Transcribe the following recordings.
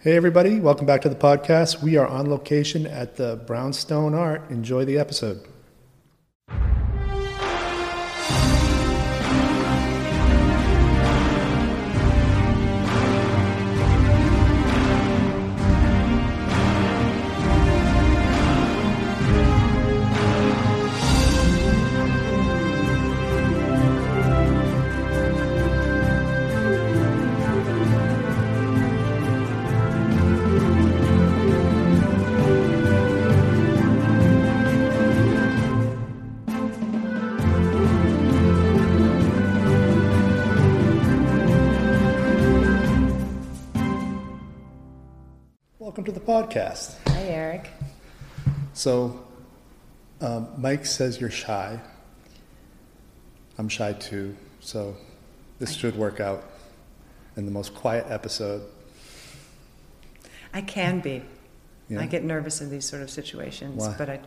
Hey, everybody, welcome back to the podcast. We are on location at the Brownstone Art. Enjoy the episode. Podcast. Hi, Eric. So, um, Mike says you're shy. I'm shy too. So, this should work out in the most quiet episode. I can be. Yeah. I get nervous in these sort of situations, Why? but I,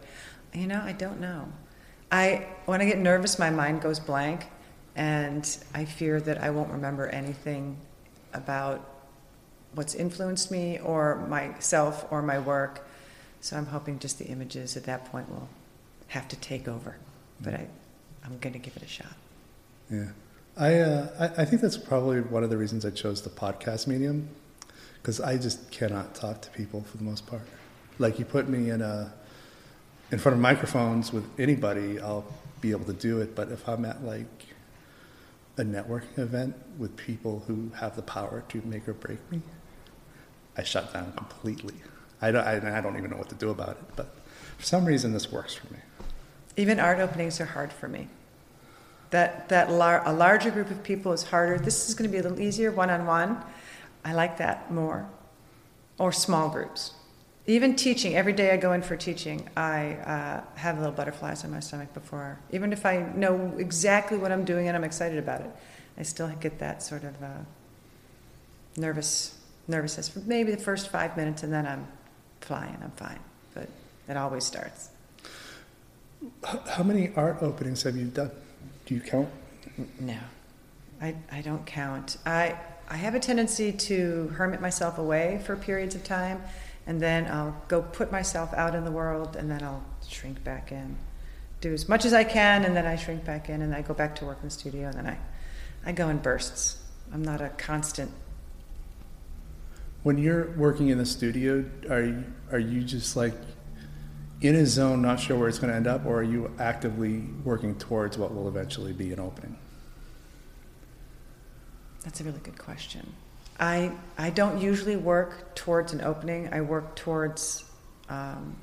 you know, I don't know. I when I get nervous, my mind goes blank, and I fear that I won't remember anything about what's influenced me or myself or my work. So I'm hoping just the images at that point will have to take over. But I, I'm going to give it a shot. Yeah, I, uh, I I think that's probably one of the reasons I chose the podcast medium, because I just cannot talk to people for the most part. Like you put me in a in front of microphones with anybody, I'll be able to do it. But if I'm at like a networking event with people who have the power to make or break me, I shut down completely. I don't, I, I don't even know what to do about it. But for some reason, this works for me. Even art openings are hard for me. That that lar- a larger group of people is harder. This is going to be a little easier one on one. I like that more. Or small groups. Even teaching, every day I go in for teaching, I uh, have little butterflies in my stomach before. Even if I know exactly what I'm doing and I'm excited about it, I still get that sort of uh, nervous nervousness for maybe the first five minutes, and then I'm flying. I'm fine. But it always starts. H- How many art openings have you done? Do you count? No, I, I don't count. I, I have a tendency to hermit myself away for periods of time, and then I'll go put myself out in the world, and then I'll shrink back in. Do as much as I can, and then I shrink back in, and I go back to work in the studio, and then I, I go in bursts. I'm not a constant. When you're working in the studio, are you, are you just like in a zone, not sure where it's going to end up, or are you actively working towards what will eventually be an opening? That's a really good question. I, I don't usually work towards an opening. I work towards um,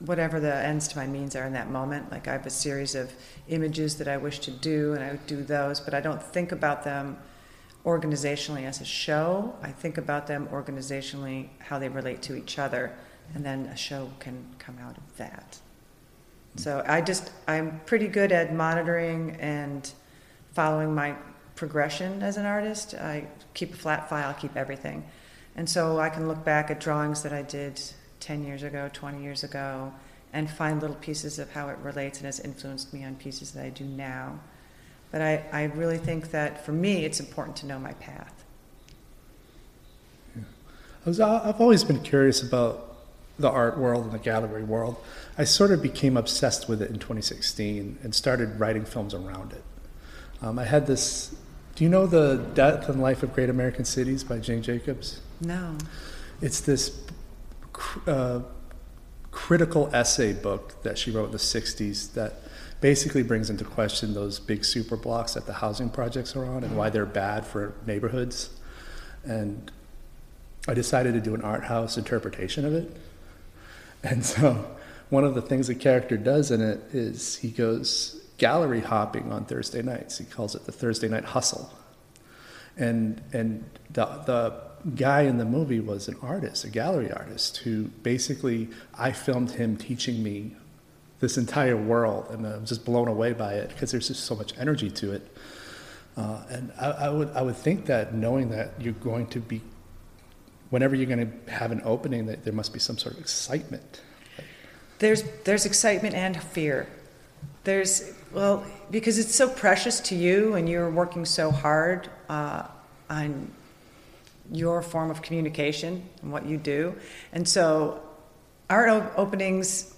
whatever the ends to my means are in that moment. Like I have a series of images that I wish to do, and I would do those, but I don't think about them organizationally as a show. I think about them organizationally, how they relate to each other, and then a show can come out of that. So I just, I'm pretty good at monitoring and following my progression as an artist. I keep a flat file, keep everything. And so I can look back at drawings that I did 10 years ago, 20 years ago, and find little pieces of how it relates and has influenced me on pieces that I do now. But I, I really think that for me, it's important to know my path. I was, I've always been curious about the art world and the gallery world. I sort of became obsessed with it in 2016 and started writing films around it. Um, I had this. Do you know the Death and Life of Great American Cities by Jane Jacobs? No. It's this uh, critical essay book that she wrote in the 60s that basically brings into question those big super blocks that the housing projects are on and why they're bad for neighborhoods. And I decided to do an art house interpretation of it. And so, one of the things the character does in it is he goes gallery hopping on Thursday nights. He calls it the Thursday night hustle. And and the the guy in the movie was an artist, a gallery artist, who basically I filmed him teaching me this entire world, and I'm just blown away by it because there's just so much energy to it. Uh, and I, I, would I would think that knowing that you're going to be, whenever you're going to have an opening, that there must be some sort of excitement. There's there's excitement and fear. There's well because it's so precious to you, and you're working so hard uh, on your form of communication and what you do, and so art openings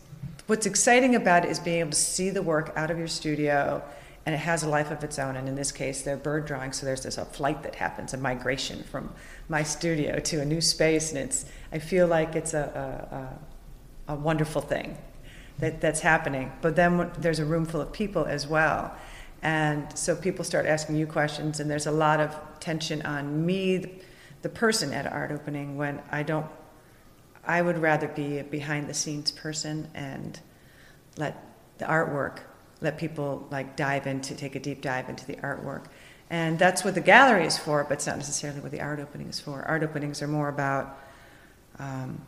what's exciting about it is being able to see the work out of your studio and it has a life of its own. And in this case they're bird drawings so there's this a flight that happens a migration from my studio to a new space. And it's i feel like it's a, a, a wonderful thing that, that's happening. But then there's a room full of people as well. And so people start asking you questions and there's a lot of tension on me the person at art opening when i don't I would rather be a behind the scenes person and let the artwork, let people like dive into, take a deep dive into the artwork. And that's what the gallery is for, but it's not necessarily what the art opening is for. Art openings are more about um,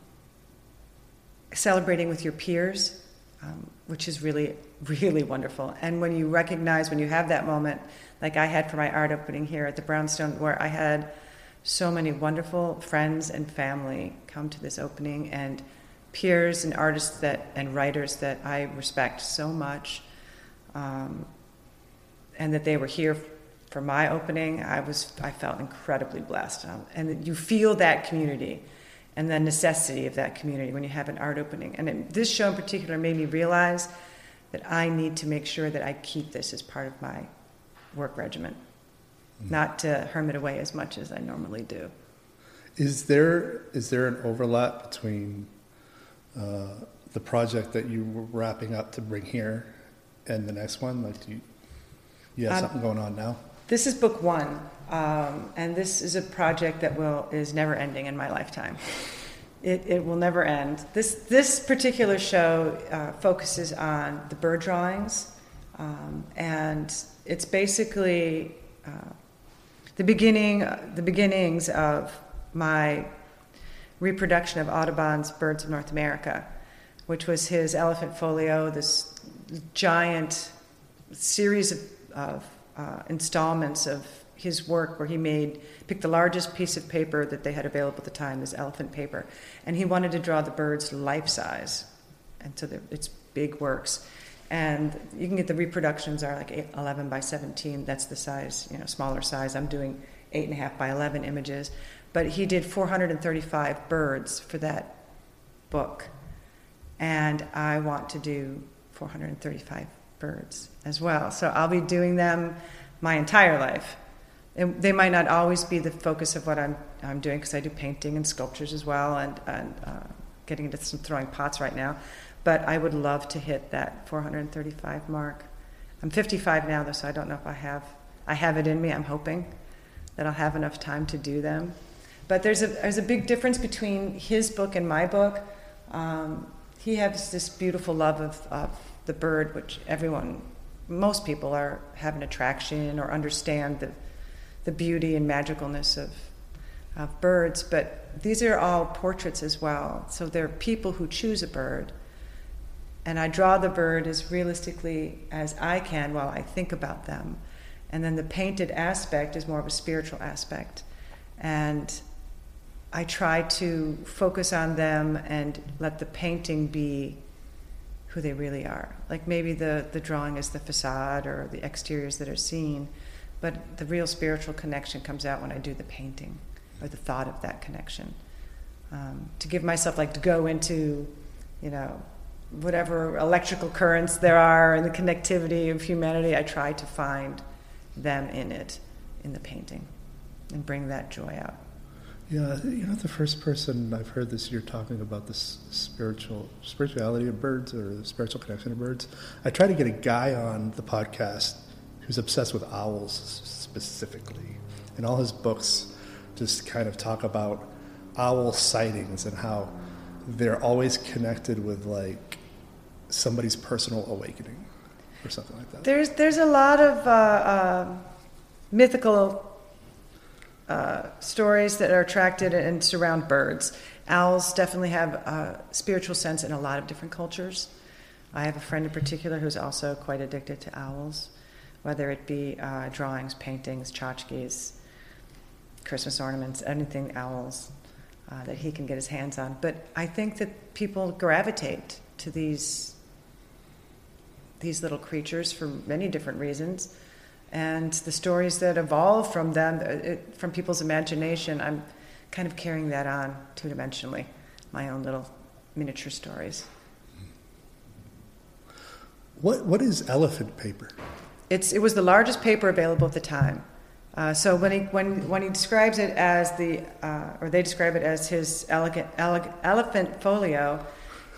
celebrating with your peers, um, which is really, really wonderful. And when you recognize, when you have that moment, like I had for my art opening here at the Brownstone, where I had so many wonderful friends and family come to this opening and peers and artists that and writers that I respect so much, um, and that they were here for my opening. I was I felt incredibly blessed, um, and you feel that community and the necessity of that community when you have an art opening. And it, this show in particular made me realize that I need to make sure that I keep this as part of my work regimen not to hermit away as much as I normally do. Is there is there an overlap between uh, the project that you were wrapping up to bring here and the next one? Like, do you, you have um, something going on now? This is book one, um, and this is a project that will is never ending in my lifetime. It, it will never end. This this particular show uh, focuses on the bird drawings, um, and it's basically uh, the beginning, the beginnings of my reproduction of Audubon's Birds of North America, which was his elephant folio, this giant series of, of uh, installments of his work where he made picked the largest piece of paper that they had available at the time, this elephant paper, and he wanted to draw the birds life size, and so it's big works and you can get the reproductions are like 11 by 17 that's the size you know smaller size. I'm doing 8.5 by 11 images. But he did 435 birds for that book. And i want to do 435 birds as well. So i'll be doing them my entire life. And they might not always be the focus of what i'm, I'm doing because i do painting and sculptures as well and, and uh, getting into some throwing pots right now but I would love to hit that 435 mark. I'm 55 now, though, so I don't know if I have. I have it in me. I'm hoping that I'll have enough time to do them. But there's a there's a big difference between his book and my book. Um, he has this beautiful love of, of the bird, which everyone, most people are have an attraction or understand the the beauty and magicalness of of birds. But these are all portraits as well. So they're people who choose a bird and I draw the bird as realistically as I can while I think about them. And then the painted aspect is more of a spiritual aspect. And I try to focus on them and let the painting be who they really are. Like maybe the, the drawing is the facade or the exteriors that are seen, but the real spiritual connection comes out when I do the painting or the thought of that connection. Um, to give myself, like, to go into, you know, whatever electrical currents there are and the connectivity of humanity, I try to find them in it, in the painting, and bring that joy out. Yeah, you're not the first person I've heard this year talking about the spiritual spirituality of birds or the spiritual connection of birds. I try to get a guy on the podcast who's obsessed with owls specifically, and all his books just kind of talk about owl sightings and how they're always connected with like somebody's personal awakening or something like that. There's there's a lot of uh, uh, mythical uh, stories that are attracted and surround birds. Owls definitely have a spiritual sense in a lot of different cultures. I have a friend in particular who's also quite addicted to owls, whether it be uh, drawings, paintings, tchotchkes, Christmas ornaments, anything owls uh, that he can get his hands on. But I think that people gravitate to these these little creatures for many different reasons, and the stories that evolve from them, uh, it, from people's imagination. I'm kind of carrying that on two dimensionally, my own little miniature stories. What what is elephant paper? It's, it was the largest paper available at the time. Uh, so when he, when, when he describes it as the, uh, or they describe it as his elegant, ele- elephant folio,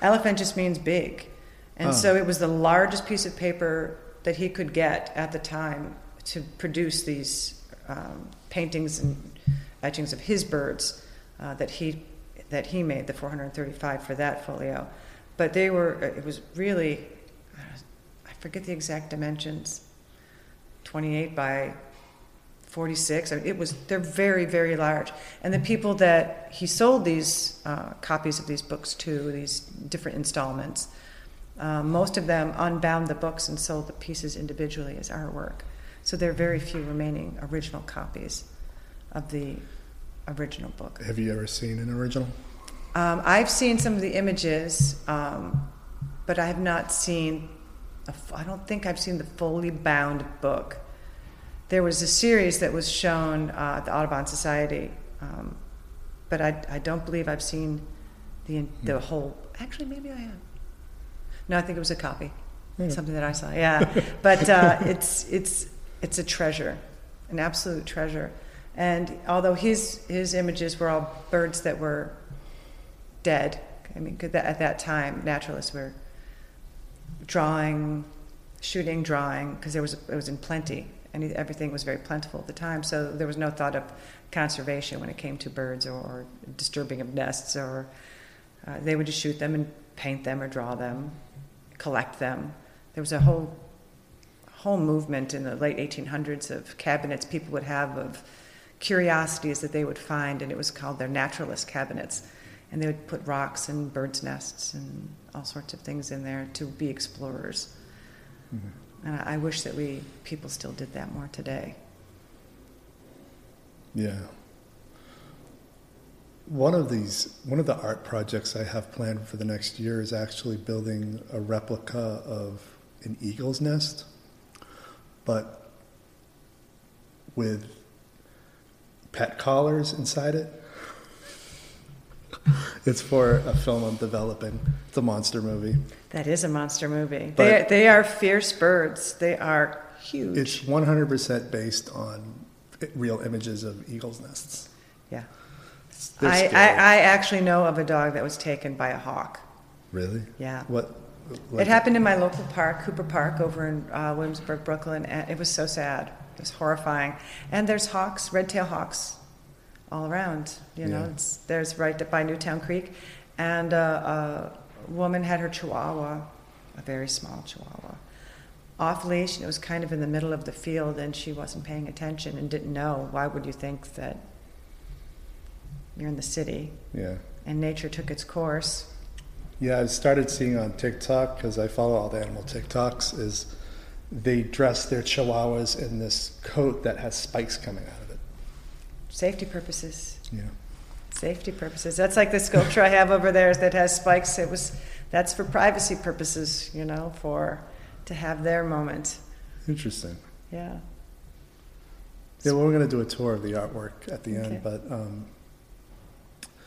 elephant just means big. And so it was the largest piece of paper that he could get at the time to produce these um, paintings and etchings of his birds uh, that he that he made the 435 for that folio. But they were it was really I forget the exact dimensions 28 by 46 I mean, it was they're very very large. And the people that he sold these uh, copies of these books to these different installments uh, most of them unbound the books and sold the pieces individually as artwork so there are very few remaining original copies of the original book Have you ever seen an original? um, I've seen some of the images, um, but I have not seen. a f- I don't think I've seen the fully bound book. There was a series that was shown uh, at the Audubon Society, um, but I, I don't believe I've seen the the whole. Actually, maybe I have. No, I think it was a copy, Hmm. something that I saw. Yeah, but uh, it's it's it's a treasure, an absolute treasure. And although his his images were all birds that were dead, I mean, 'cause that, at that time, naturalists were drawing, shooting, drawing, because there was it was in plenty, and everything was very plentiful at the time. So there was no thought of conservation when it came to birds or, or disturbing of nests, or uh, they would just shoot them and paint them or draw them, collect them. There was a whole whole movement in the late 1800s of cabinets people would have of curiosities that they would find, and it was called their naturalist cabinets. And they would put rocks and birds' nests and all sorts of things in there to be explorers. Mm-hmm. And I, I wish that we people still did that more today. Yeah. One of these, one of the art projects I have planned for the next year is actually building a replica of an eagle's nest, but with pet collars inside it. It's for a film I'm developing. It's a monster movie. That is a monster movie. But- they, are, they are fierce birds. They are huge. It's 100% based on real images of eagles' nests. yeah. They're I, I, scary. I actually know of a dog that was taken by a hawk. Really? Yeah. What? It happened in my local park, Cooper Park, over in uh, Williamsburg, Brooklyn, and it was so sad. It was horrifying. And there's hawks, red-tailed hawks, all around. You know, Yeah. it's, there's right by Newtown Creek, and uh, a woman had her Chihuahua, a very small Chihuahua, off leash, and it was kind of in the middle of the field, and she wasn't paying attention and didn't know. Why would you think that you're in the city? Yeah. And nature took its course. Yeah, I've started seeing on TikTok because I follow all the animal TikToks. Is they dress their chihuahuas in this coat that has spikes coming out of it. Safety purposes. Yeah. Safety purposes. That's like the sculpture I have over there that has spikes. It was that's for privacy purposes, you know, for to have their moment. Interesting. Yeah. Yeah, well, we're gonna do a tour of the artwork at the Okay. end, but um,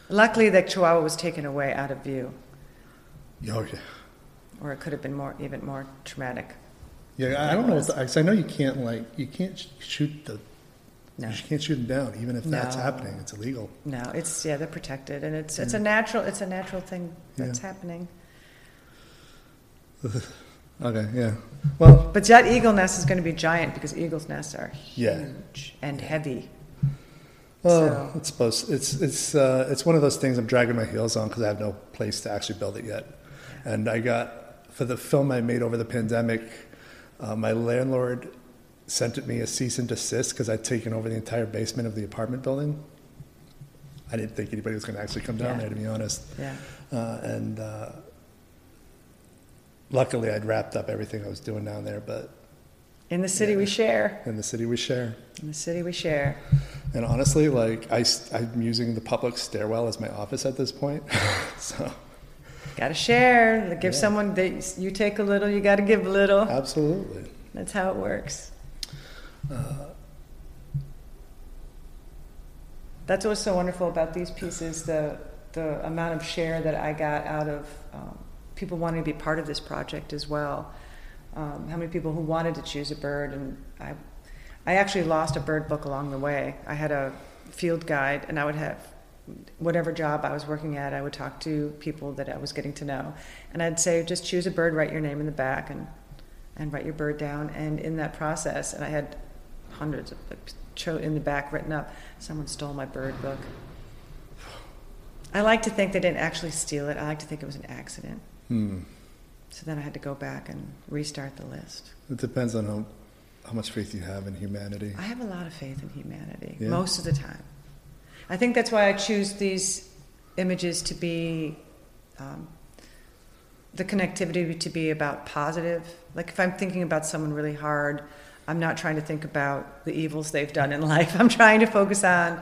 Luckily, the Chihuahua was taken away out of view, oh yeah, or it could have been more, even more traumatic. yeah. I don't know. If the, 'cause I know you can't like you can't sh- shoot the No, you can't shoot them down even if that's No. happening. It's illegal. no, it's yeah, they're protected, and it's it's a mm. natural, it's a natural thing that's happening. Okay. Yeah. Well, But that eagle nest is going to be giant because eagles' nests are Yeah. huge and heavy. Well, So- it's supposed. It's it's uh, it's one of those things I'm dragging my heels on because I have no place to actually build it yet. And I got for the film I made over the pandemic, uh, my landlord sent me a cease and desist because I'd taken over the entire basement of the apartment building. I didn't think anybody was going to actually come down Yeah. there, to be honest. Yeah. Uh, and uh, luckily, I'd wrapped up everything I was doing down there. But In the city we share. in the city we share. In the city we share. And honestly, like I, am using the public stairwell as my office at this point. so Got to share. Give Yeah. someone. They, you take a little. You got to give a little. absolutely, That's how it works. That's what's so wonderful about these pieces. The the amount of share that I got out of um, people wanting to be part of this project as well. Um, how many people who wanted to choose a bird, and I, I actually lost a bird book along the way. I had a field guide, and I would have whatever job I was working at. I would talk to people that I was getting to know, and I'd say, just choose a bird, write your name in the back, and and write your bird down. And in that process, and I had hundreds of like, in the back written up. Someone stole my bird book. I like to think they didn't actually steal it. I like to think it was an accident. hmm. So then I had to go back and restart the list. it depends on how, how much faith do you have in humanity. I have a lot of faith in humanity Yeah. most of the time. I think that's why I choose these images to be um, the connectivity to be about positive. Like if I'm thinking about someone really hard, I'm not trying to think about the evils they've done in life. I'm trying to focus on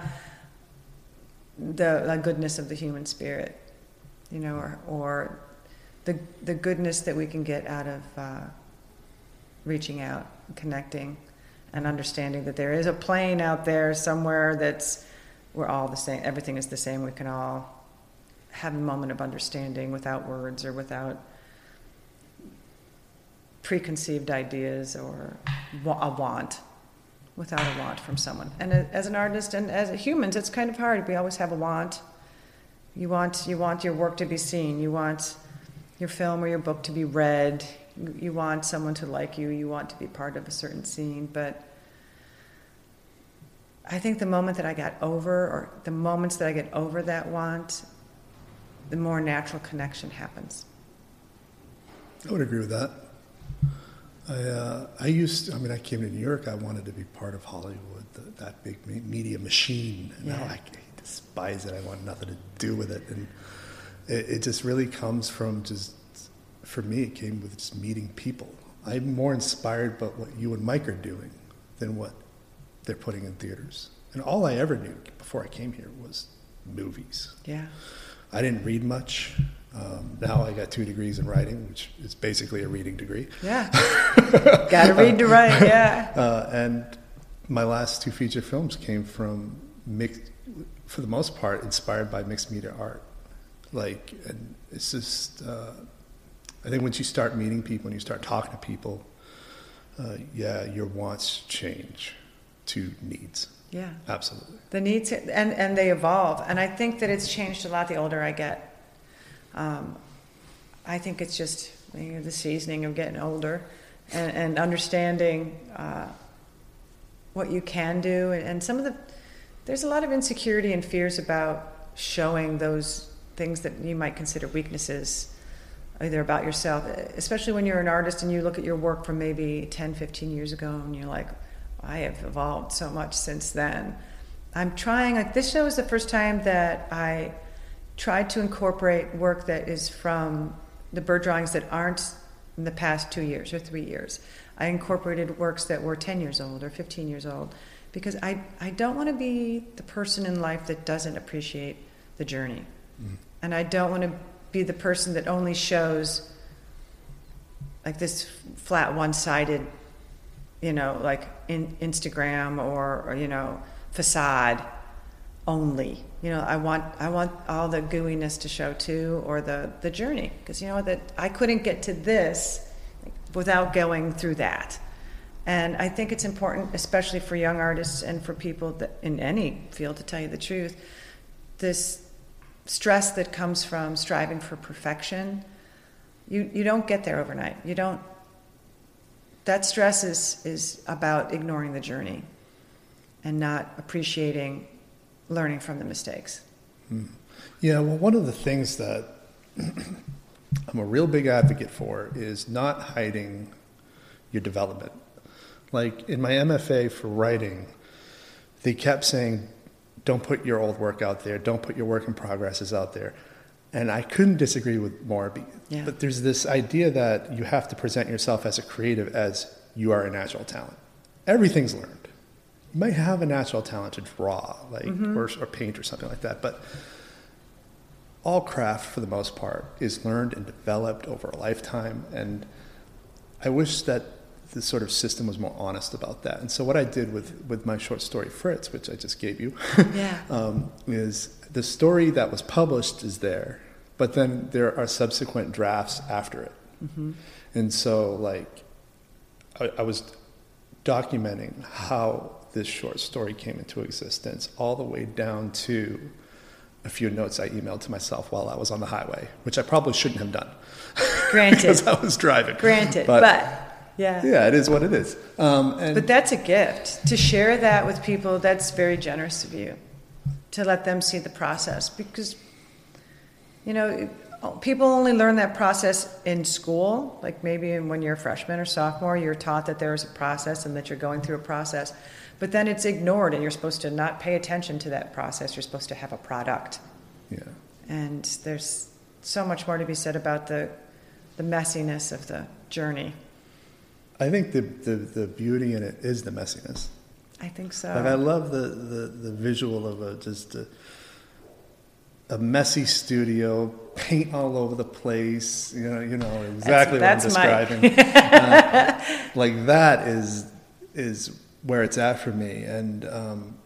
the, the goodness of the human spirit, you know, or, or the the goodness that we can get out of uh, reaching out, connecting, and understanding that there is a plane out there somewhere that's we're all the same. Everything is the same. We can all have a moment of understanding without words or without preconceived ideas or a want, without a want from someone. And as an artist and as humans, it's kind of hard. We always have a want. You want you want your work to be seen. You want your film or your book to be read. You, want someone to like you. You want to be part of a certain scene. But I think the moment that I got over, or the moments that I get over that want, the more natural connection happens. I would agree with that. I, uh, I used, I mean, I came to New York. I wanted to be part of Hollywood, the, that big media machine. And now Yeah. I, I despise it. I want nothing to do with it. And it, it just really comes from just, for me, it came with just meeting people. I'm more inspired by what you and Mike are doing than what they're putting in theaters. And all I ever knew before I came here was movies. Yeah. I didn't read much. Um, now I got two degrees in writing, which is basically a reading degree. Yeah. got to read to write. Yeah. Uh, and my last two feature films came from mixed, for the most part, inspired by mixed media art. Like, and it's just, uh, I think once you start meeting people and you start talking to people, uh, yeah, your wants change to needs. Yeah. Absolutely. The needs and and they evolve, and I think that it's changed a lot the older I get. Um, I think it's just you know, the seasoning of getting older, and, and understanding uh, what you can do, and, and some of the there's a lot of insecurity and fears about showing those things that you might consider weaknesses either about yourself especially when you're an artist and you look at your work from maybe 10 15 years ago and you're like i have evolved so much since then. I'm trying like this show is the first time that i tried to incorporate work that is from the bird drawings that aren't in the past two years or three years. I incorporated works that were 10 years old or 15 years old because i, I don't want to be the person in life that doesn't appreciate the journey. Mm-hmm. And i don't want to be the person that only shows like this flat one-sided you know like in instagram or, or you know facade only. You know i want i want all the gooiness to show too or the the journey. Because you know that i couldn't get to this without going through that. And i think it's important especially for young artists and for people that in any field to tell you the truth this stress that comes from striving for perfection you you don't get there overnight you don't that stress is is about ignoring the journey and not appreciating learning from the mistakes. Hmm. Yeah, well, one of the things that I'm a real big advocate for is not hiding your development. Like in my MFA for writing, they kept saying, don't put your old work out there, don't put your work in progresses out there. And I couldn't disagree with more. Yeah. But there's this idea that you have to present yourself as a creative as you are a natural talent. Everything's learned. You might have a natural talent to draw, like mm-hmm. or, or paint or something like that, but all craft for the most part is learned and developed over a lifetime and i wish that the sort of system was more honest about that. And so what i did with, with my short story fritz which i just gave you Yeah. um, is the story that was published is there but then there are subsequent drafts after it. And so like I, I was documenting how this short story came into existence all the way down to a few notes I emailed to myself while I was on the highway, which I probably shouldn't have done. Granted, because I was driving. granted, but, yeah. yeah, it is what it is. Um, and But that's a gift. To share that with people, that's very generous of you. To let them see the process. Because, you know, people only learn that process in school. Like maybe when you're a freshman or sophomore, you're taught that there is a process and that you're going through a process. But then it's ignored and you're supposed to not pay attention to that process. You're supposed to have a product. yeah, And there's so much more to be said about the, the messiness of the journey. I think the, the the beauty in it is the messiness. I think so. Like I love the, the, the visual of a just a, a messy studio, paint all over the place. You know, you know exactly that's what I'm describing. Uh, like that is is where it's at for me. And um,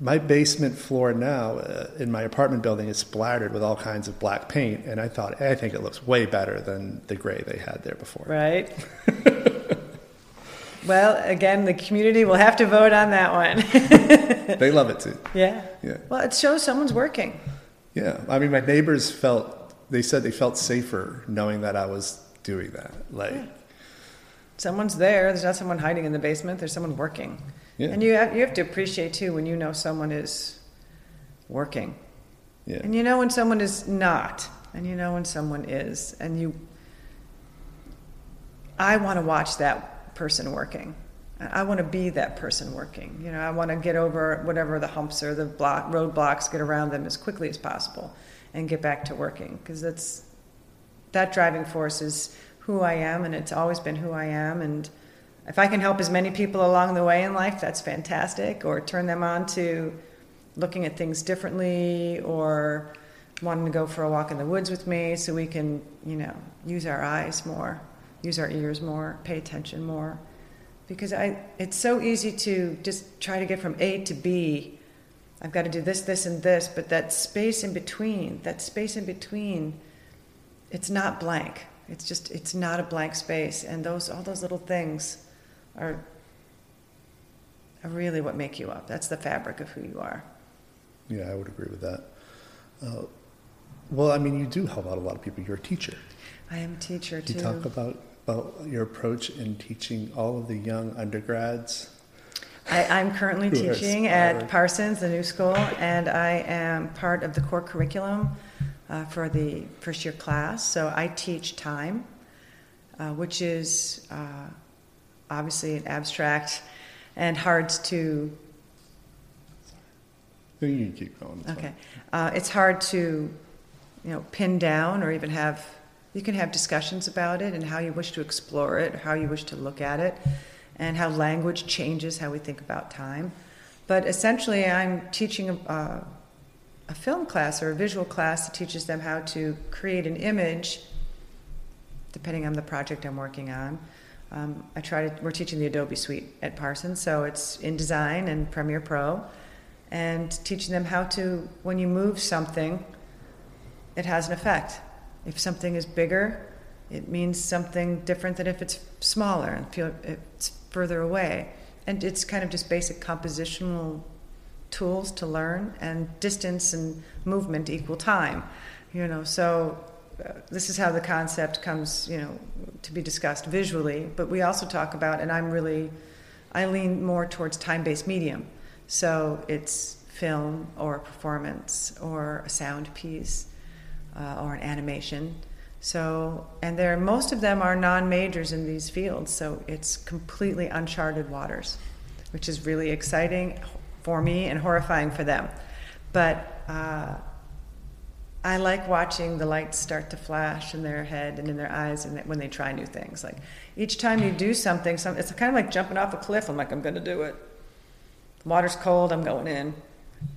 my basement floor now uh, in my apartment building is splattered with all kinds of black paint, and I thought I think it looks way better than the gray they had there before. Right. well, again, the community will have to vote on that one. They love it too. yeah. Yeah. Well, it shows someone's working. Yeah, I mean, my neighbors felt. They said they felt safer knowing that I was doing that. Like, Yeah. Someone's there. There's not someone hiding in the basement. There's someone working. Yeah. And you have, you have to appreciate too when you know someone is working, yeah, and you know when someone is not, and you know when someone is, and you. I want to watch that person working. I want to be that person working. You know, I want to get over whatever the humps or the block roadblocks, get around them as quickly as possible, and get back to working because that's that driving force is who I am, and it's always been who I am. And if I can help as many people along the way in life, that's fantastic. Or turn them on to looking at things differently, or wanting to go for a walk in the woods with me, so we can, you know, use our eyes more, use our ears more, pay attention more. Because I, it's so easy to just try to get from A to B. I've got to do this, this, and this, but that space in between, that space in between, it's not blank. It's just it's not a blank space, and those all those little things are are really what make you up. That's the fabric of who you are. yeah, I would agree with that. Uh, well, I mean, you do help out a lot of people. You're a teacher. I am a teacher Can too. you talk about about your approach in teaching all of the young undergrads? I, I'm currently teaching at Parsons, the new school, and I am part of the core curriculum uh, for the first year class. So I teach time, uh, which is uh, obviously an abstract and hard to You can keep going. it's Okay. Uh, it's hard to, you know, pin down or even have, you can have discussions about it and how you wish to explore it, how you wish to look at it, and how language changes how we think about time. But essentially, I'm teaching a, uh, a film class or a visual class that teaches them how to create an image, depending on the project I'm working on. Um, I try to, we're teaching the Adobe Suite at Parsons, so it's InDesign and Premiere Pro and teaching them how to, when you move something, it has an effect. If something is bigger, it means something different than if it's smaller and feel it's further away. And it's kind of just basic compositional tools to learn, and distance and movement equal time. You know, so this is how the concept comes, you know, to be discussed visually. But we also talk about, and I'm really, I lean more towards time-based medium. So it's film or a performance or a sound piece uh, or an animation. So, and there, most of them are non-majors in these fields, so it's completely uncharted waters, which is really exciting for me and horrifying for them. But uh, I like watching the lights start to flash in their head and in their eyes, and when they try new things. Like each time you do something, some, it's kind of like jumping off a cliff. I'm like, I'm going to do it. The water's cold. I'm going in,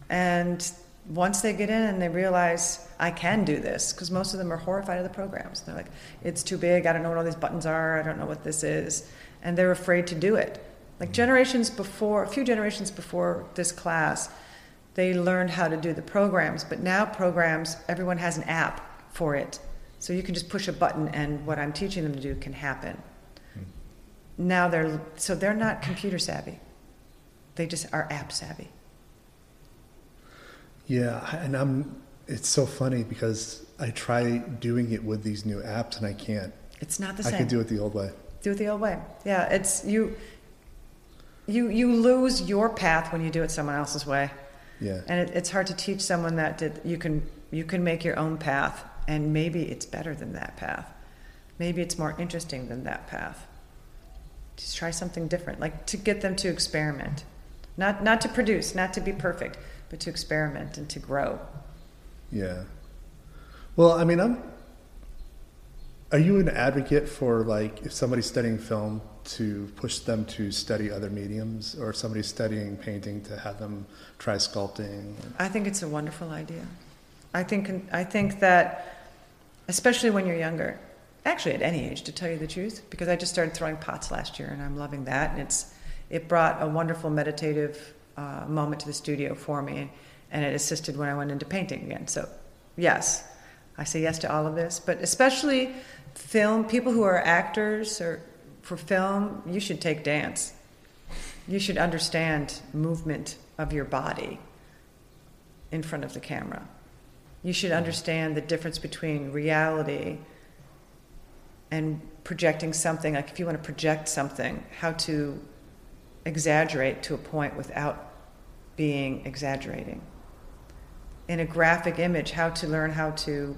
and once they get in and they realize I can do this, because most of them are horrified of the programs. They're like, it's too big. I don't know what all these buttons are. I don't know what this is, and they're afraid to do it. Like generations before, a few generations before this class, they learned how to do the programs. But now programs, everyone has an app for it, so you can just push a button and what I'm teaching them to do can happen. Hmm. Now they're so they're not computer savvy. They just are app savvy. Yeah, and I'm. It's so funny because I try doing it with these new apps and I can't. It's not the same. I can do it the old way. Do it the old way. Yeah, it's you. You you lose your path when you do it someone else's way. Yeah. And it, it's hard to teach someone that did, you can you can make your own path, and maybe it's better than that path. Maybe it's more interesting than that path. Just try something different, like to get them to experiment, not not to produce, not to be perfect, but to experiment and to grow. Yeah. Well, I mean, I'm. Are you an advocate for like if somebody's studying film to push them to study other mediums, or if somebody's studying painting to have them try sculpting? I think it's a wonderful idea. I think I think that, especially when you're younger, actually at any age, to tell you the truth, because I just started throwing pots last year and I'm loving that, and it's it brought a wonderful meditative uh, moment to the studio for me, and it assisted when I went into painting again. So, yes, I say yes to all of this, but especially film people who are actors or for film, you should take dance. You should understand movement of your body in front of the camera. You should understand the difference between reality and projecting something. Like if you want to project something, how to exaggerate to a point without being exaggerating. In a graphic image, how to learn how to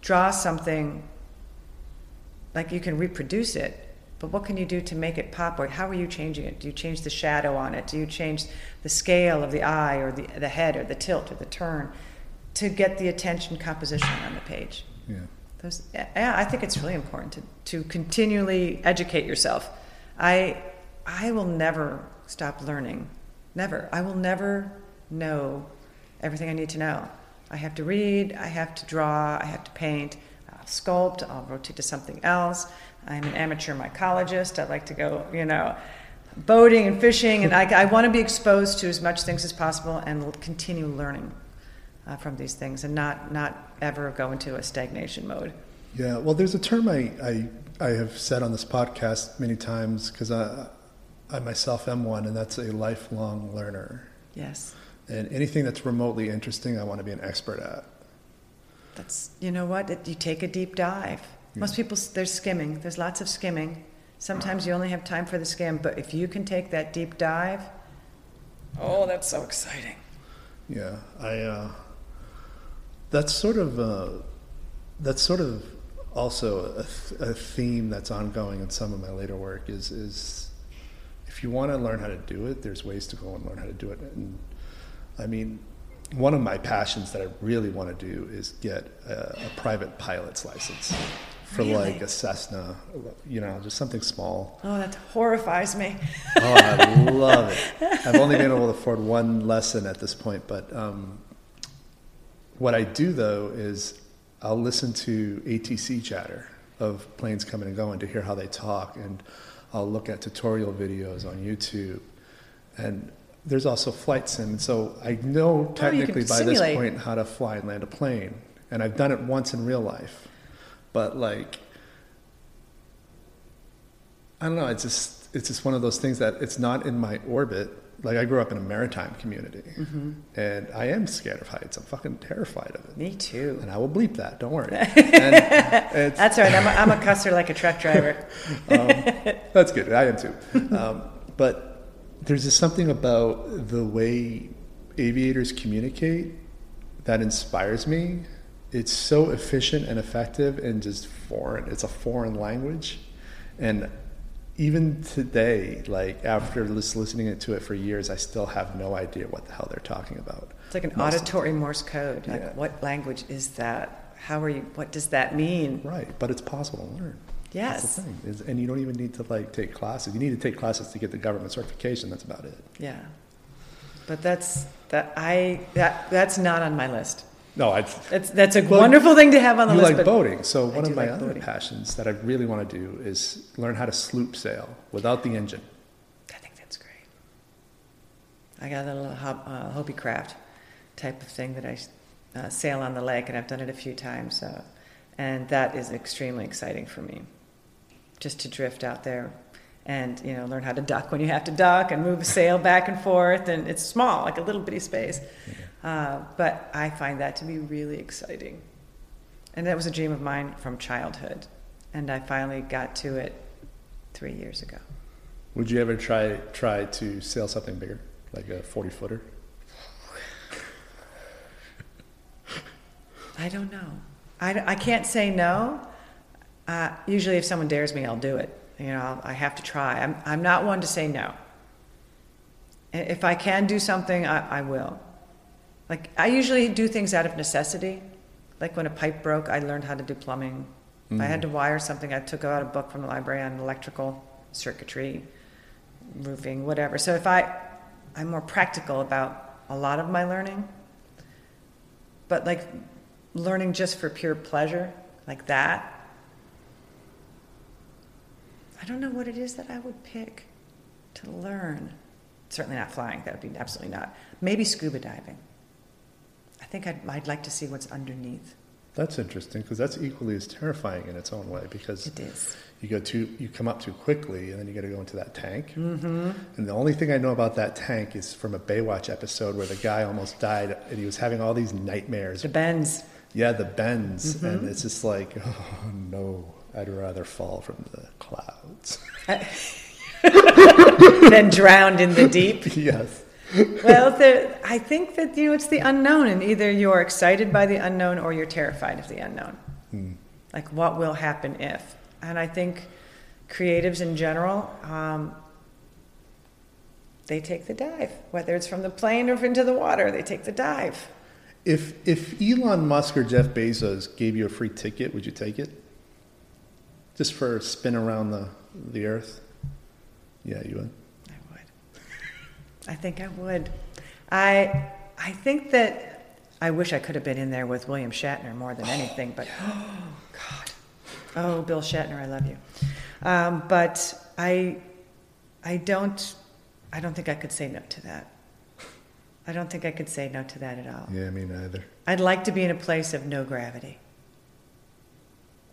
draw something like you can reproduce it, but what can you do to make it pop? Or how are you changing it? Do you change the shadow on it? Do you change the scale of the eye or the, the head or the tilt or the turn to get the attention composition on the page? Yeah. Those, yeah, I think it's really important to, to continually educate yourself. I I will never stop learning. Never. I will never know everything I need to know. I have to read, I have to draw, I have to paint, I'll sculpt, I'll rotate to something else. I'm an amateur mycologist. I like to go, you know, boating and fishing, and I, I want to be exposed to as much things as possible and continue learning uh, from these things and not, not ever go into a stagnation mode. Yeah, well, there's a term I, I, I have said on this podcast many times because I, I myself am one, and that's a lifelong learner. Yes. And anything that's remotely interesting, I want to be an expert at. That's, you know what? It, you take a deep dive. Most people, there's skimming. There's lots of skimming. Sometimes you only have time for the skim, but if you can take that deep dive, oh, that's so exciting. Yeah, I. Uh, that's sort of. Uh, that's sort of also a, th- a theme that's ongoing in some of my later work. Is is if you want to learn how to do it, there's ways to go and learn how to do it. And I mean, one of my passions that I really want to do is get a, a private pilot's license for really? like a Cessna, you know, just something small. Oh, that horrifies me. oh, I love it. I've only been able to afford one lesson at this point, but um, what I do though is I'll listen to ATC chatter of planes coming and going to hear how they talk, and I'll look at tutorial videos on YouTube, and there's also flight sim. and So I know oh, technically by simulate. this point how to fly and land a plane, and I've done it once in real life. But like, I don't know. It's just it's just one of those things that it's not in my orbit. Like I grew up in a maritime community, mm-hmm. and I am scared of heights. I'm fucking terrified of it. Me too. And I will bleep that. Don't worry. that's all right. I'm a, I'm a cusser like a truck driver. um, that's good. I am too. Um, but there's just something about the way aviators communicate that inspires me. It's so efficient and effective and just foreign. It's a foreign language. And even today, like after lis- listening to it for years, I still have no idea what the hell they're talking about. It's like an Most auditory Morse code. Like, Yeah. what language is that? How are you? What does that mean? Right, but it's possible to learn. That's Yes. the thing. Is, and you don't even need to like take classes. You need to take classes to get the government certification. That's about it. Yeah. But that's that I that that's not on my list. No, I. That's that's a Well, wonderful thing to have on the You list. like but boating, so I one do of my like other boating. passions that I really want to do is learn how to sloop sail without the engine. I think that's great. I got a little hob, uh, Hobie craft type of thing that I uh, sail on the lake, and I've done it a few times, uh, and that is extremely exciting for me. Just to drift out there and you know learn how to duck when you have to duck and move a sail back and forth, and it's small, like a little bitty space. Uh, but I find that to be really exciting, and that was a dream of mine from childhood, and I finally got to it three years ago. Would you ever try try to sail something bigger, like a forty footer? I don't know. I, I can't say no. Uh, usually, if someone dares me, I'll do it. You know, I'll, I have to try. I'm, I'm not one to say no. If I can do something, I, I will. Like, I usually do things out of necessity. Like when a pipe broke, I learned how to do plumbing. If I had to mm. wire something, I took out a book from the library on electrical circuitry, roofing, whatever. So if I, I'm more practical about a lot of my learning. But like learning just for pure pleasure, like that, I don't know what it is that I would pick to learn. Certainly not flying, that would be absolutely not. Maybe scuba diving. I think I'd, I'd like to see what's underneath. That's interesting because that's equally as terrifying in its own way because It is. you go too you come up too quickly and then you got to go into that tank. Mm-hmm. And the only thing I know about that tank is from a Baywatch episode where the guy almost died and he was having all these nightmares. The bends. Yeah, the bends, and it's just like, oh no, I'd rather fall from the clouds. than drowned in the deep. yes. Well, the, I think that you know it's the unknown, and either you're excited by the unknown or you're terrified of the unknown. Like what will happen if? And I think creatives in general, um, they take the dive, whether it's from the plane or into the water. They take the dive. If if Elon Musk or Jeff Bezos gave you a free ticket, would you take it? Just for a spin around the the Earth? Yeah, you would. I think I would. I I think that I wish I could have been in there with William Shatner more than anything, but oh God, oh Bill Shatner, I love you. Um, but I I don't I don't think I could say no to that. I don't think I could say no to that at all. Yeah, me neither. I'd like to be in a place of no gravity.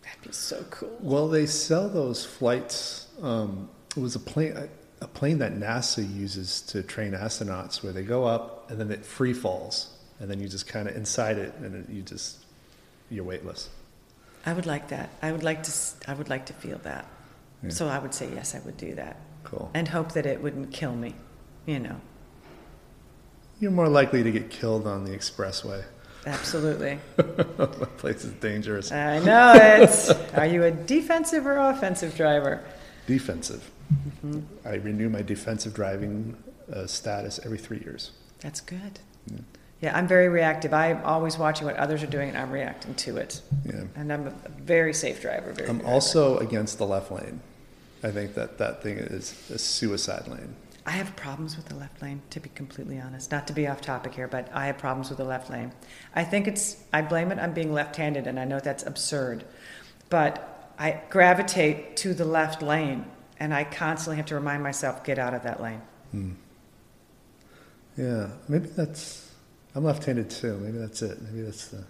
That'd be so cool. Well, they sell those flights. Um, it was a plane, a plane that NASA uses to train astronauts, where they go up and then it free falls, and then you just kind of inside it, and it, you just you're weightless. I would like that. I would like to. I would like to feel that. Yeah. So I would say yes. I would do that. Cool. and hope that it wouldn't kill me. You know, You're more likely to get killed on the expressway. absolutely. that place is dangerous. I know it. Are you a defensive or offensive driver? Defensive. I renew my defensive driving uh, status every three years. That's good. Yeah. Yeah, I'm very reactive. I'm always watching what others are doing, and I'm reacting to it. Yeah. And I'm a very safe driver. Very I'm driver. also against the left lane. I think that that thing is a suicide lane. I have problems with the left lane, to be completely honest. Not to be off topic here, but I have problems with the left lane. I think it's, I blame it on being left handed, and I know that's absurd. But I gravitate to the left lane, and I constantly have to remind myself, get out of that lane. Hmm. Yeah, maybe that's. I'm left-handed too. Maybe that's it. Maybe that's the.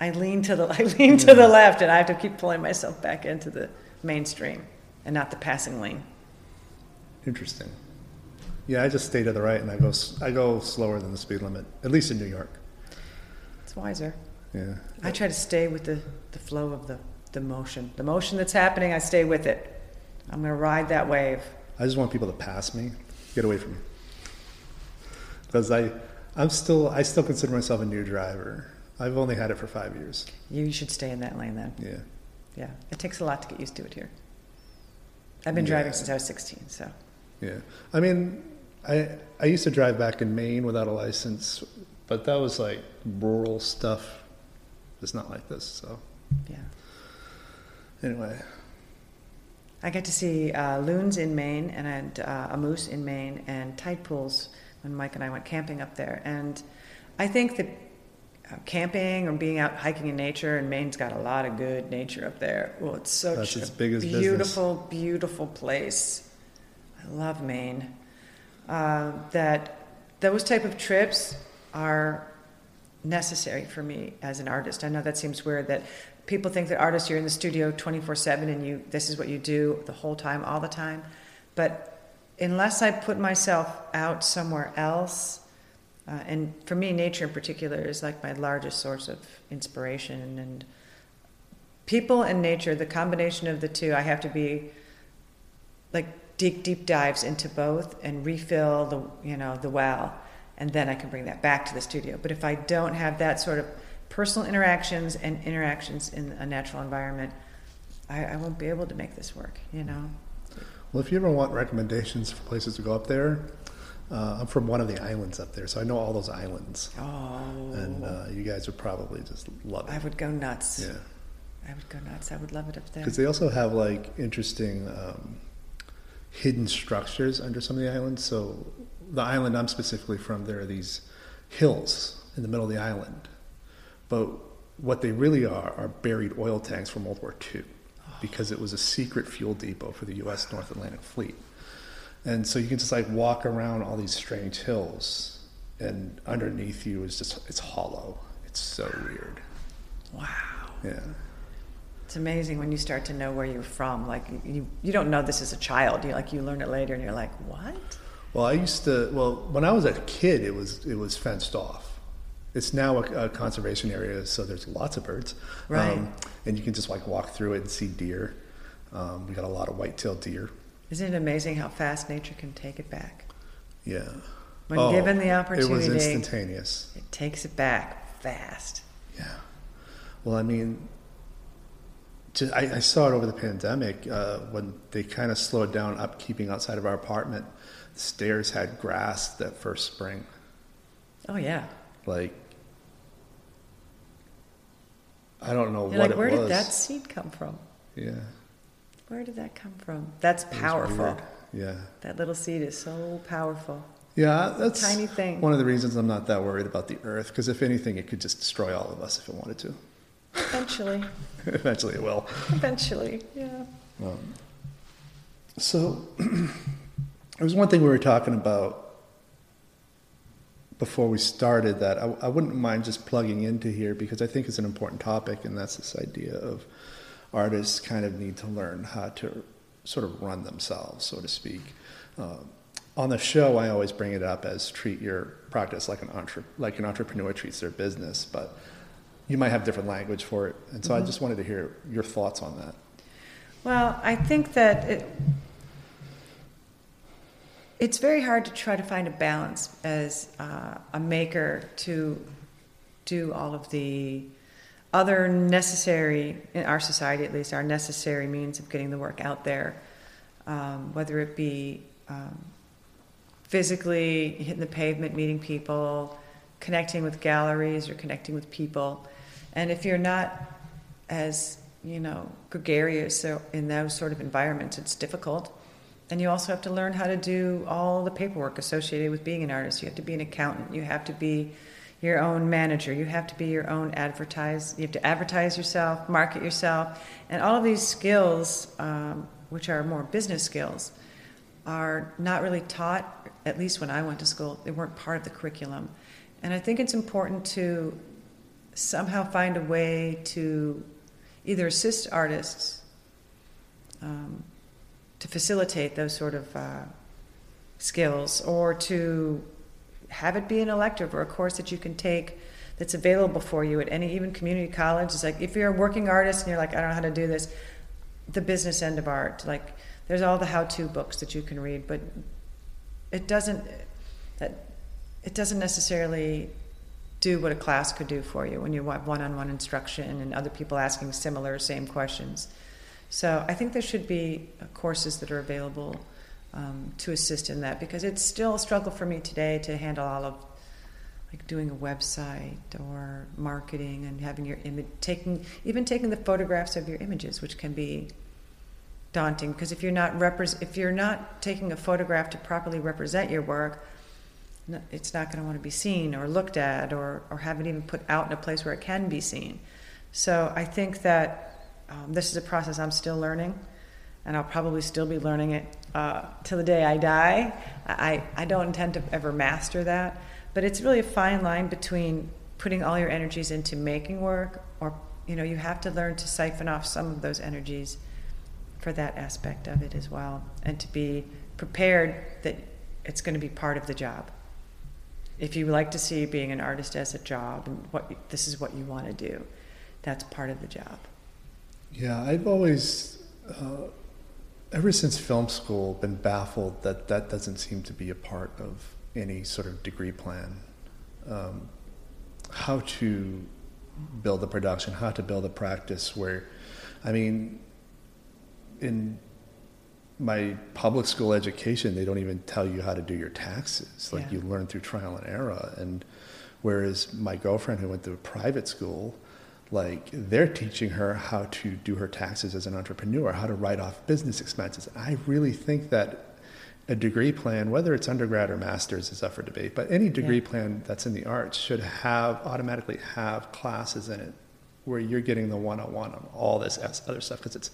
I lean to the, I lean to the left, and I have to keep pulling myself back into the mainstream and not the passing lane. Interesting. Yeah, I just stay to the right and I go. I go slower than the speed limit, at least in New York. It's wiser. Yeah. I try to stay with the, the flow of the, the motion. The motion that's happening, I stay with it. I'm going to ride that wave. I just want people to pass me, get away from me. because I, I'm still, I still consider myself a new driver. I've only had it for five years. You should stay in that lane then. Yeah. Yeah, it takes a lot to get used to it here. I've been Yeah. driving since I was 16, so Yeah. I mean, I I used to drive back in Maine without a license, but that was like rural stuff. It's not like this. So yeah. anyway, I got to see uh, loons in Maine and uh, a moose in Maine and tide pools when Mike and I went camping up there. And I think that uh, camping or being out hiking in nature, and Maine's got a lot of good nature up there. Well, it's such That's a its biggest business. beautiful, beautiful place. I love Maine. Uh, that those type of trips are necessary for me as an artist. I know that seems weird that people think that artists you're in the studio 24/7 and you this is what you do the whole time all the time. But unless I put myself out somewhere else uh, and for me nature in particular is like my largest source of inspiration and people and nature the combination of the two I have to be like deep deep dives into both and refill the you know the well and then I can bring that back to the studio. But if I don't have that sort of personal interactions and interactions in a natural environment, I, I won't be able to make this work. You know. well, if you ever want recommendations for places to go up there, uh, I'm from one of the islands up there, so I know all those islands, Oh. and uh, you guys would probably just love I would go nuts. Yeah. I would go nuts. I would love it up there. Because they also have like interesting um, hidden structures under some of the islands. So the island I'm specifically from, there are these hills in the middle of the island, but what they really are are buried oil tanks from World War II, because it was a secret fuel depot for the U.S. North Atlantic Fleet. And so you can just like walk around all these strange hills, and underneath you is just it's hollow. It's so weird. Wow. Yeah. It's amazing when you start to know where you're from. Like you, you don't know this as a child. You like you learn it later, and you're like, what? Well, I used to. Well, when I was a kid, it was it was fenced off. It's now a, a conservation area, so there's lots of birds, Um, Right. and you can just like walk through it and see deer. Um, we got a lot of white-tailed deer. Isn't it amazing how fast nature can take it back? Yeah. When given the opportunity, It was instantaneous. It takes it back fast. Yeah. Well, I mean, ju- I, I saw it over the pandemic uh, when they kind of slowed down upkeeping outside of our apartment. The stairs had grass that first spring. Oh yeah. Like, I don't know You're what like, it where was. did that seed come from? Yeah. Where did that come from? That's powerful. Yeah. That little seed is so powerful. Yeah, that's Tiny thing. One of the reasons I'm not that worried about the Earth, because if anything, it could just destroy all of us if it wanted to. Eventually, Eventually, it will. eventually, yeah. Um, so, there was one thing we were talking about before we started that I, I wouldn't mind just plugging into here because I think it's an important topic, and that's this idea of artists kind of need to learn how to sort of run themselves, so to speak. Um, on the show, I always bring it up as treat your practice like an entre- like an entrepreneur treats their business, but you might have different language for it, and so I just wanted to hear your thoughts on that. Well, I think that it, it's very hard to try to find a balance as uh, a maker to do all of the other necessary, in our society at least, our necessary means of getting the work out there, um, whether it be um, physically hitting the pavement, meeting people, connecting with galleries or connecting with people. And if you're not as, you know, gregarious in those sort of environments, it's difficult. And you also have to learn how to do all the paperwork associated with being an artist. You have to be an accountant. You have to be your own manager. You have to be your own advertise. You have to advertise yourself, market yourself, and all of these skills, um, which are more business skills, are not really taught. At least when I went to school, they weren't part of the curriculum. And I think it's important to somehow find a way to either assist artists um, to facilitate those sort of uh, skills or to have it be an elective or a course that you can take that's available for you at any even community college it's like if you're a working artist and you're like i don't know how to do this the business end of art like there's all the how-to books that you can read but it doesn't that it doesn't necessarily do what a class could do for you when you have one-on-one instruction and other people asking similar same questions. So I think there should be uh, courses that are available um, to assist in that because it's still a struggle for me today to handle all of like doing a website or marketing and having your image taking even taking the photographs of your images which can be daunting because if you're not repre- if you're not taking a photograph to properly represent your work it's not going to want to be seen or looked at or, or have it even put out in a place where it can be seen. So i think that um, this is a process i'm still learning and i'll probably still be learning it uh, till the day i die. I, I don't intend to ever master that but it's really a fine line between putting all your energies into making work or you know you have to learn to siphon off some of those energies for that aspect of it as well and to be prepared that it's going to be part of the job. If you like to see being an artist as a job and what this is what you want to do that's part of the job yeah i've always uh, ever since film school been baffled that that doesn't seem to be a part of any sort of degree plan. Um, how to build a production, how to build a practice where, I mean, in my public school education, they don't even tell you how to do your taxes. Like yeah. you learn through trial and error. And whereas my girlfriend who went to a private school, like they're teaching her how to do her taxes as an entrepreneur, how to write off business expenses. I really think that a degree plan, whether it's undergrad or master's, is up for debate. But any degree yeah. plan that's in the arts should have automatically have classes in it where you're getting the one-on-one on all this other stuff because it's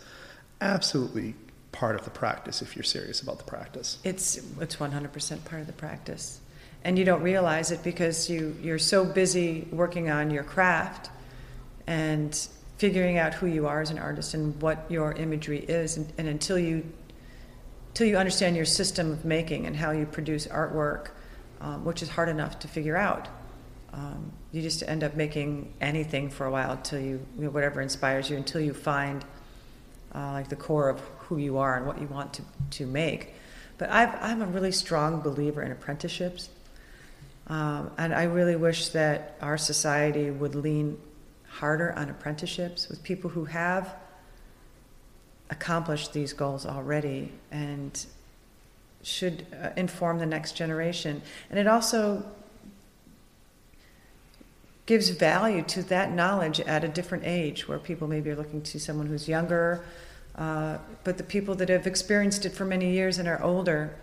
absolutely part of the practice if you're serious about the practice. It's it's 100% part of the practice. And you don't realize it because you you're so busy working on your craft and figuring out who you are as an artist and what your imagery is and, and until you till you understand your system of making and how you produce artwork, um, which is hard enough to figure out. Um, you just end up making anything for a while until you, you know, whatever inspires you, until you find uh, like the core of who you are and what you want to, to make. But i am a really strong believer in apprenticeships. Um, and I really wish that our society would lean harder on apprenticeships with people who have accomplished these goals already and should uh, inform the next generation. And it also gives value to that knowledge at a different age where people maybe are looking to someone who's younger, uh, but the people that have experienced it for many years and are older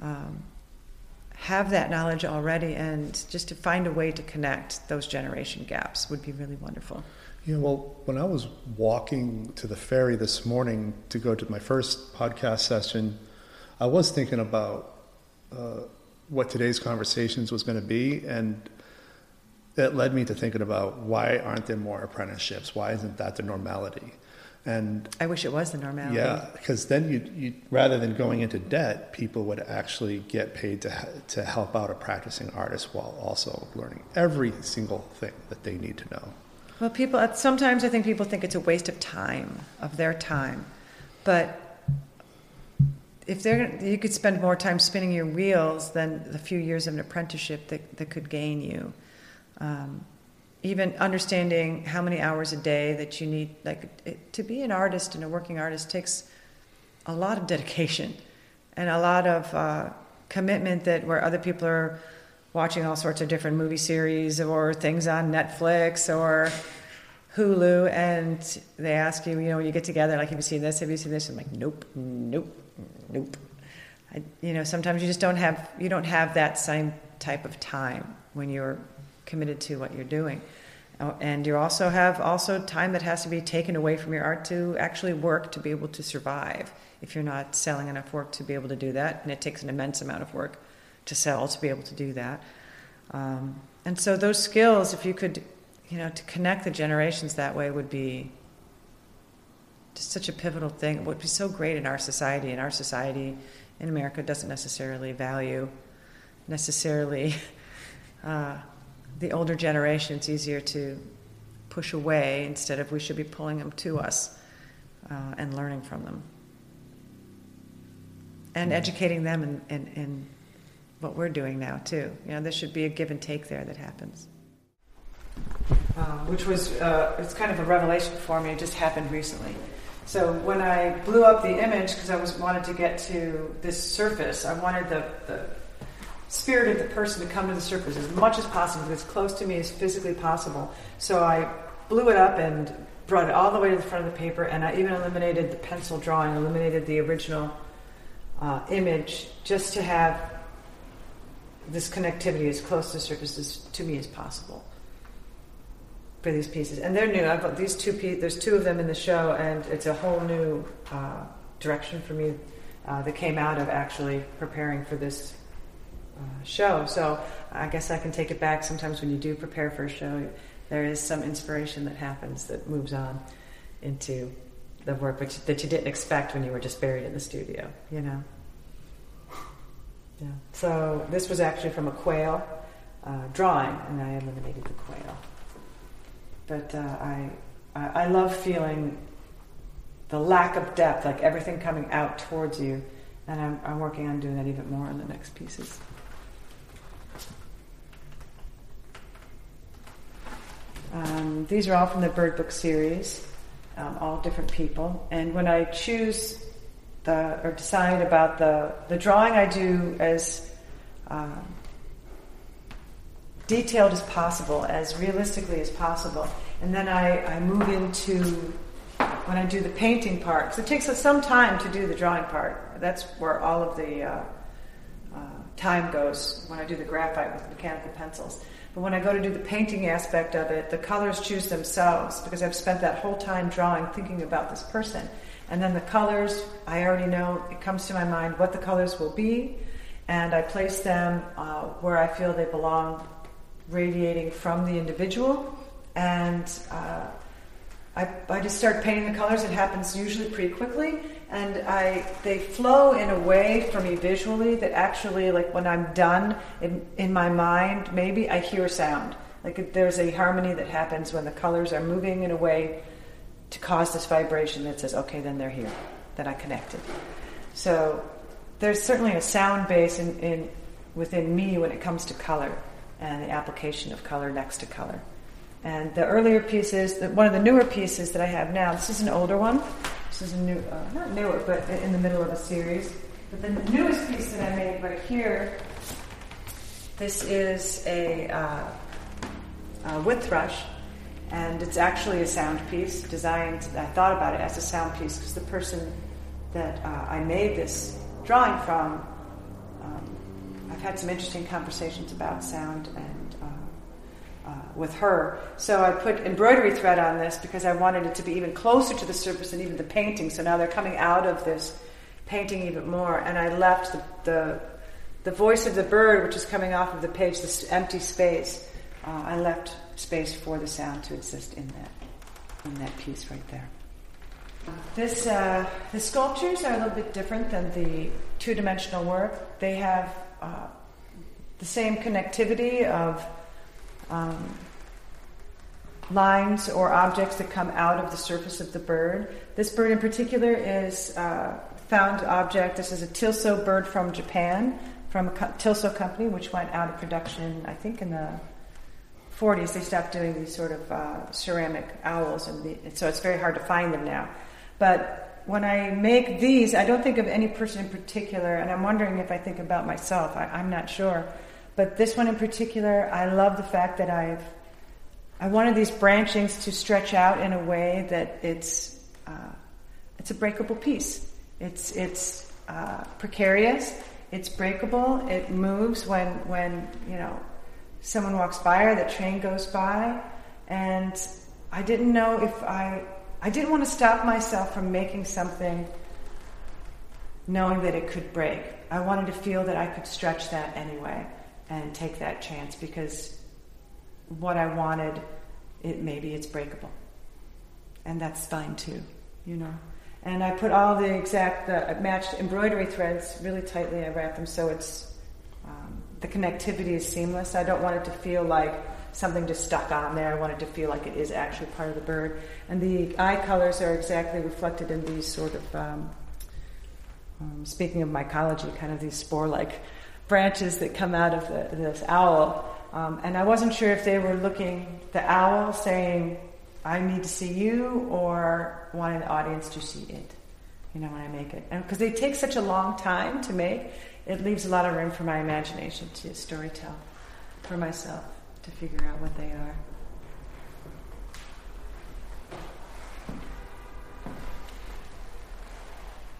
um, have that knowledge already, and just to find a way to connect those generation gaps would be really wonderful. Yeah, well, when I was walking to the ferry this morning to go to my first podcast session, I was thinking about uh, what today's conversations was going to be, and it led me to thinking about why aren't there more apprenticeships? Why isn't that the normality? And I wish it was the normality. Yeah, because then you, you rather than going into debt, people would actually get paid to to help out a practicing artist while also learning every single thing that they need to know. Well, people, sometimes I think people think it's a waste of time, of their time. But if they're, you could spend more time spinning your wheels than the few years of an apprenticeship that, that could gain you. Um, even understanding how many hours a day that you need, like it, to be an artist and a working artist takes a lot of dedication and a lot of uh, commitment that where other people are watching all sorts of different movie series or things on Netflix or Hulu, and they ask you, you know, when you get together, like, have you seen this? Have you seen this? I'm like, nope, nope, nope. I, you know, sometimes you just don't have you don't have that same type of time when you're committed to what you're doing, oh, and you also have also time that has to be taken away from your art to actually work to be able to survive. If you're not selling enough work to be able to do that, and it takes an immense amount of work to sell to be able to do that. Um, and so those skills, if you could, you know, to connect the generations that way would be just such a pivotal thing. It would be so great in our society. And our society in America doesn't necessarily value necessarily uh, the older generation. It's easier to push away instead of we should be pulling them to us uh, and learning from them and educating them in, in, in what we're doing now too. You know, there should be a give and take there that happens. Um, which was uh, it's kind of a revelation for me. It just happened recently. So when I blew up the image because I was wanted to get to this surface, I wanted the, the spirit of the person to come to the surface as much as possible, as close to me as physically possible. So I blew it up and brought it all the way to the front of the paper, and I even eliminated the pencil drawing, eliminated the original uh, image, just to have this connectivity as close to the surface as, to me as possible for these pieces. And they're new. I've got these two. There's two of them in the show, and it's a whole new uh, direction for me uh, that came out of actually preparing for this uh, show. So I guess I can take it back. Sometimes when you do prepare for a show, there is some inspiration that happens that moves on into the work which, that you didn't expect when you were just buried in the studio. You know. Yeah. So this was actually from a quail uh, drawing, and I eliminated the quail. But uh, I, I love feeling the lack of depth, like everything coming out towards you, and I'm, I'm working on doing that even more in the next pieces. Um, these are all from the Bird Book series, um, all different people. And when I choose the or decide about the the drawing, I do as um, detailed as possible, as realistically as possible, and then I, I move into when I do the painting part because it takes us some time to do the drawing part. That's where all of the uh, uh, time goes when I do the graphite with mechanical pencils. But when I go to do the painting aspect of it, the colors choose themselves because I've spent that whole time drawing, thinking about this person. And then the colors, I already know, it comes to my mind what the colors will be, and I place them uh, where I feel they belong, radiating from the individual. And uh, I, I just start painting the colors. It happens usually pretty quickly, and I they flow in a way for me visually that actually, like when I'm done in, in my mind, maybe I hear sound. Like there's a harmony that happens when the colors are moving in a way to cause this vibration that says, okay, then they're here, that I connected. So there's certainly a sound base in, in within me when it comes to color and the application of color next to color. And the earlier pieces, the, one of the newer pieces that I have now, this is an older one. This is a new, uh, not newer, but in the middle of a series. But the newest piece that I made right here, this is a, uh, a wood thrush, and it's actually a sound piece designed. I thought about it as a sound piece because the person that uh, I made this drawing from, um, I've had some interesting conversations about sound and uh, with her. So I put embroidery thread on this because I wanted it to be even closer to the surface than even the painting. So now they're coming out of this painting even more. And I left the, the, the voice of the bird, which is coming off of the page, this empty space. Uh, I left space for the sound to exist in that in that piece right there. This uh, the sculptures are a little bit different than the two-dimensional work. They have uh, the same connectivity of um, lines or objects that come out of the surface of the bird. This bird in particular is uh, found object. This is a Tilso bird from Japan, from a co- Tilso company, which went out of production, I think, in the 40s. They stopped doing these sort of uh, ceramic owls, and the, so it's very hard to find them now. But when I make these, I don't think of any person in particular, and I'm wondering if I think about myself. I, I'm not sure. But this one in particular, I love the fact that I've I wanted these branchings to stretch out in a way that it's uh, it's a breakable piece. It's it's uh, precarious. It's breakable. It moves when when you know someone walks by or the train goes by, and I didn't know if I I didn't want to stop myself from making something knowing that it could break. I wanted to feel that I could stretch that anyway and take that chance because what I wanted, it maybe it's breakable, and that's fine too, you know. And I put all the exact the matched embroidery threads really tightly. I wrap them so it's um, the connectivity is seamless. I don't want it to feel like something just stuck on there. I want it to feel like it is actually part of the bird. And the eye colors are exactly reflected in these sort of, um, um, speaking of mycology, kind of these spore-like branches that come out of the, this owl. Um, and I wasn't sure if they were looking, the owl saying, I need to see you, or wanting the audience to see it, you know, when I make it. And because they take such a long time to make, it leaves a lot of room for my imagination to storytell for myself to figure out what they are.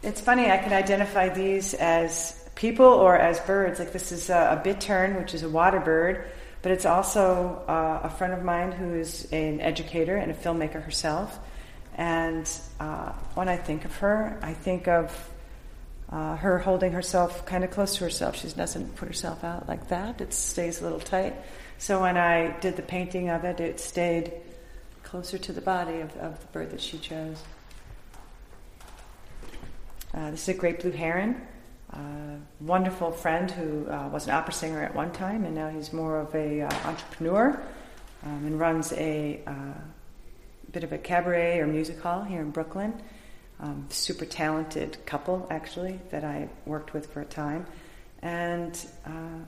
It's funny, I can identify these as people or as birds. Like this is a, a bittern, which is a water bird, but it's also uh, a friend of mine who is an educator and a filmmaker herself. And uh, when I think of her, I think of uh, her holding herself kind of close to herself. She doesn't put herself out like that, it stays a little tight. So when I did the painting of it, it stayed closer to the body of, of the bird that she chose. Uh, this is a great blue heron. Wonderful friend who uh, was an opera singer at one time, and now he's more of a uh, entrepreneur um, and runs a uh, bit of a cabaret or music hall here in Brooklyn. Um, super talented couple, actually, that I worked with for a time, and uh,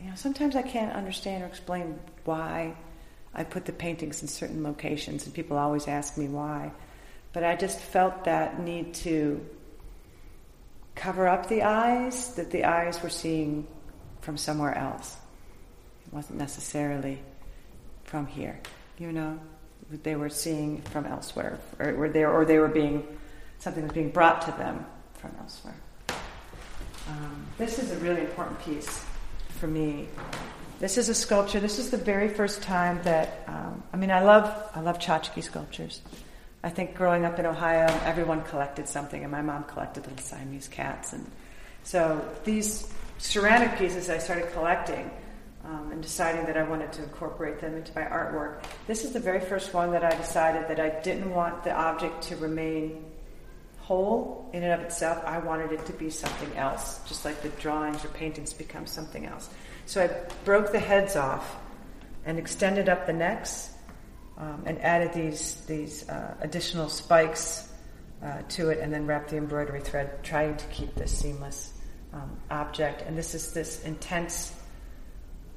you know sometimes I can't understand or explain why I put the paintings in certain locations, and people always ask me why, but I just felt that need to cover up the eyes, that the eyes were seeing from somewhere else. It wasn't necessarily from here, you know. They were seeing from elsewhere, or, they, or they were being something was being brought to them from elsewhere. Um, this is a really important piece for me. This is a sculpture. This is the very first time that um, I mean, I love I love tchotchke sculptures. I think growing up in Ohio, everyone collected something, and my mom collected little Siamese cats. And so these ceramic pieces I started collecting um, and deciding that I wanted to incorporate them into my artwork. This is the very first one that I decided that I didn't want the object to remain whole in and of itself. I wanted it to be something else, just like the drawings or paintings become something else. So I broke the heads off and extended up the necks um, and added these these uh, additional spikes uh, to it, and then wrapped the embroidery thread, trying to keep this seamless um, object. And this is this intense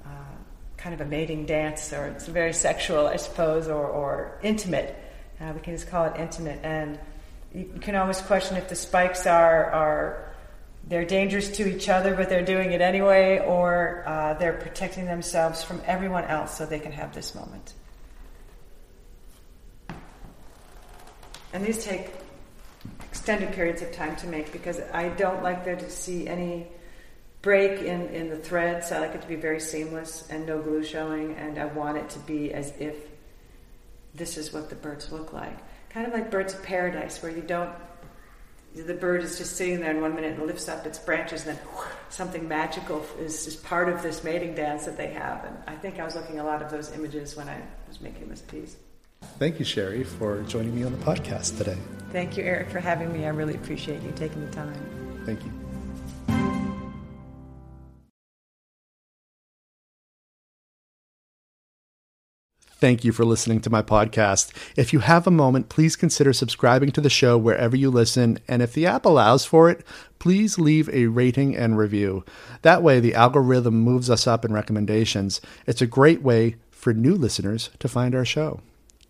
uh, kind of a mating dance, or it's very sexual, I suppose, or, or intimate. Uh, we can just call it intimate. And you can always question if the spikes are are they're dangerous to each other, but they're doing it anyway, or uh, they're protecting themselves from everyone else so they can have this moment. And these take extended periods of time to make because I don't like there to see any break in, in the threads. I like it to be very seamless and no glue showing, and I want it to be as if this is what the birds look like. Kind of like birds of paradise, where you don't, the bird is just sitting there in one minute and lifts up its branches, and then whoosh, something magical is, is part of this mating dance that they have. And I think I was looking a lot of those images when I was making this piece. Thank you, Sherry, for joining me on the podcast today. Thank you, Eric, for having me. I really appreciate you taking the time. Thank you. Thank you for listening to my podcast. If you have a moment, please consider subscribing to the show wherever you listen. And if the app allows for it, please leave a rating and review. That way, the algorithm moves us up in recommendations. It's a great way for new listeners to find our show.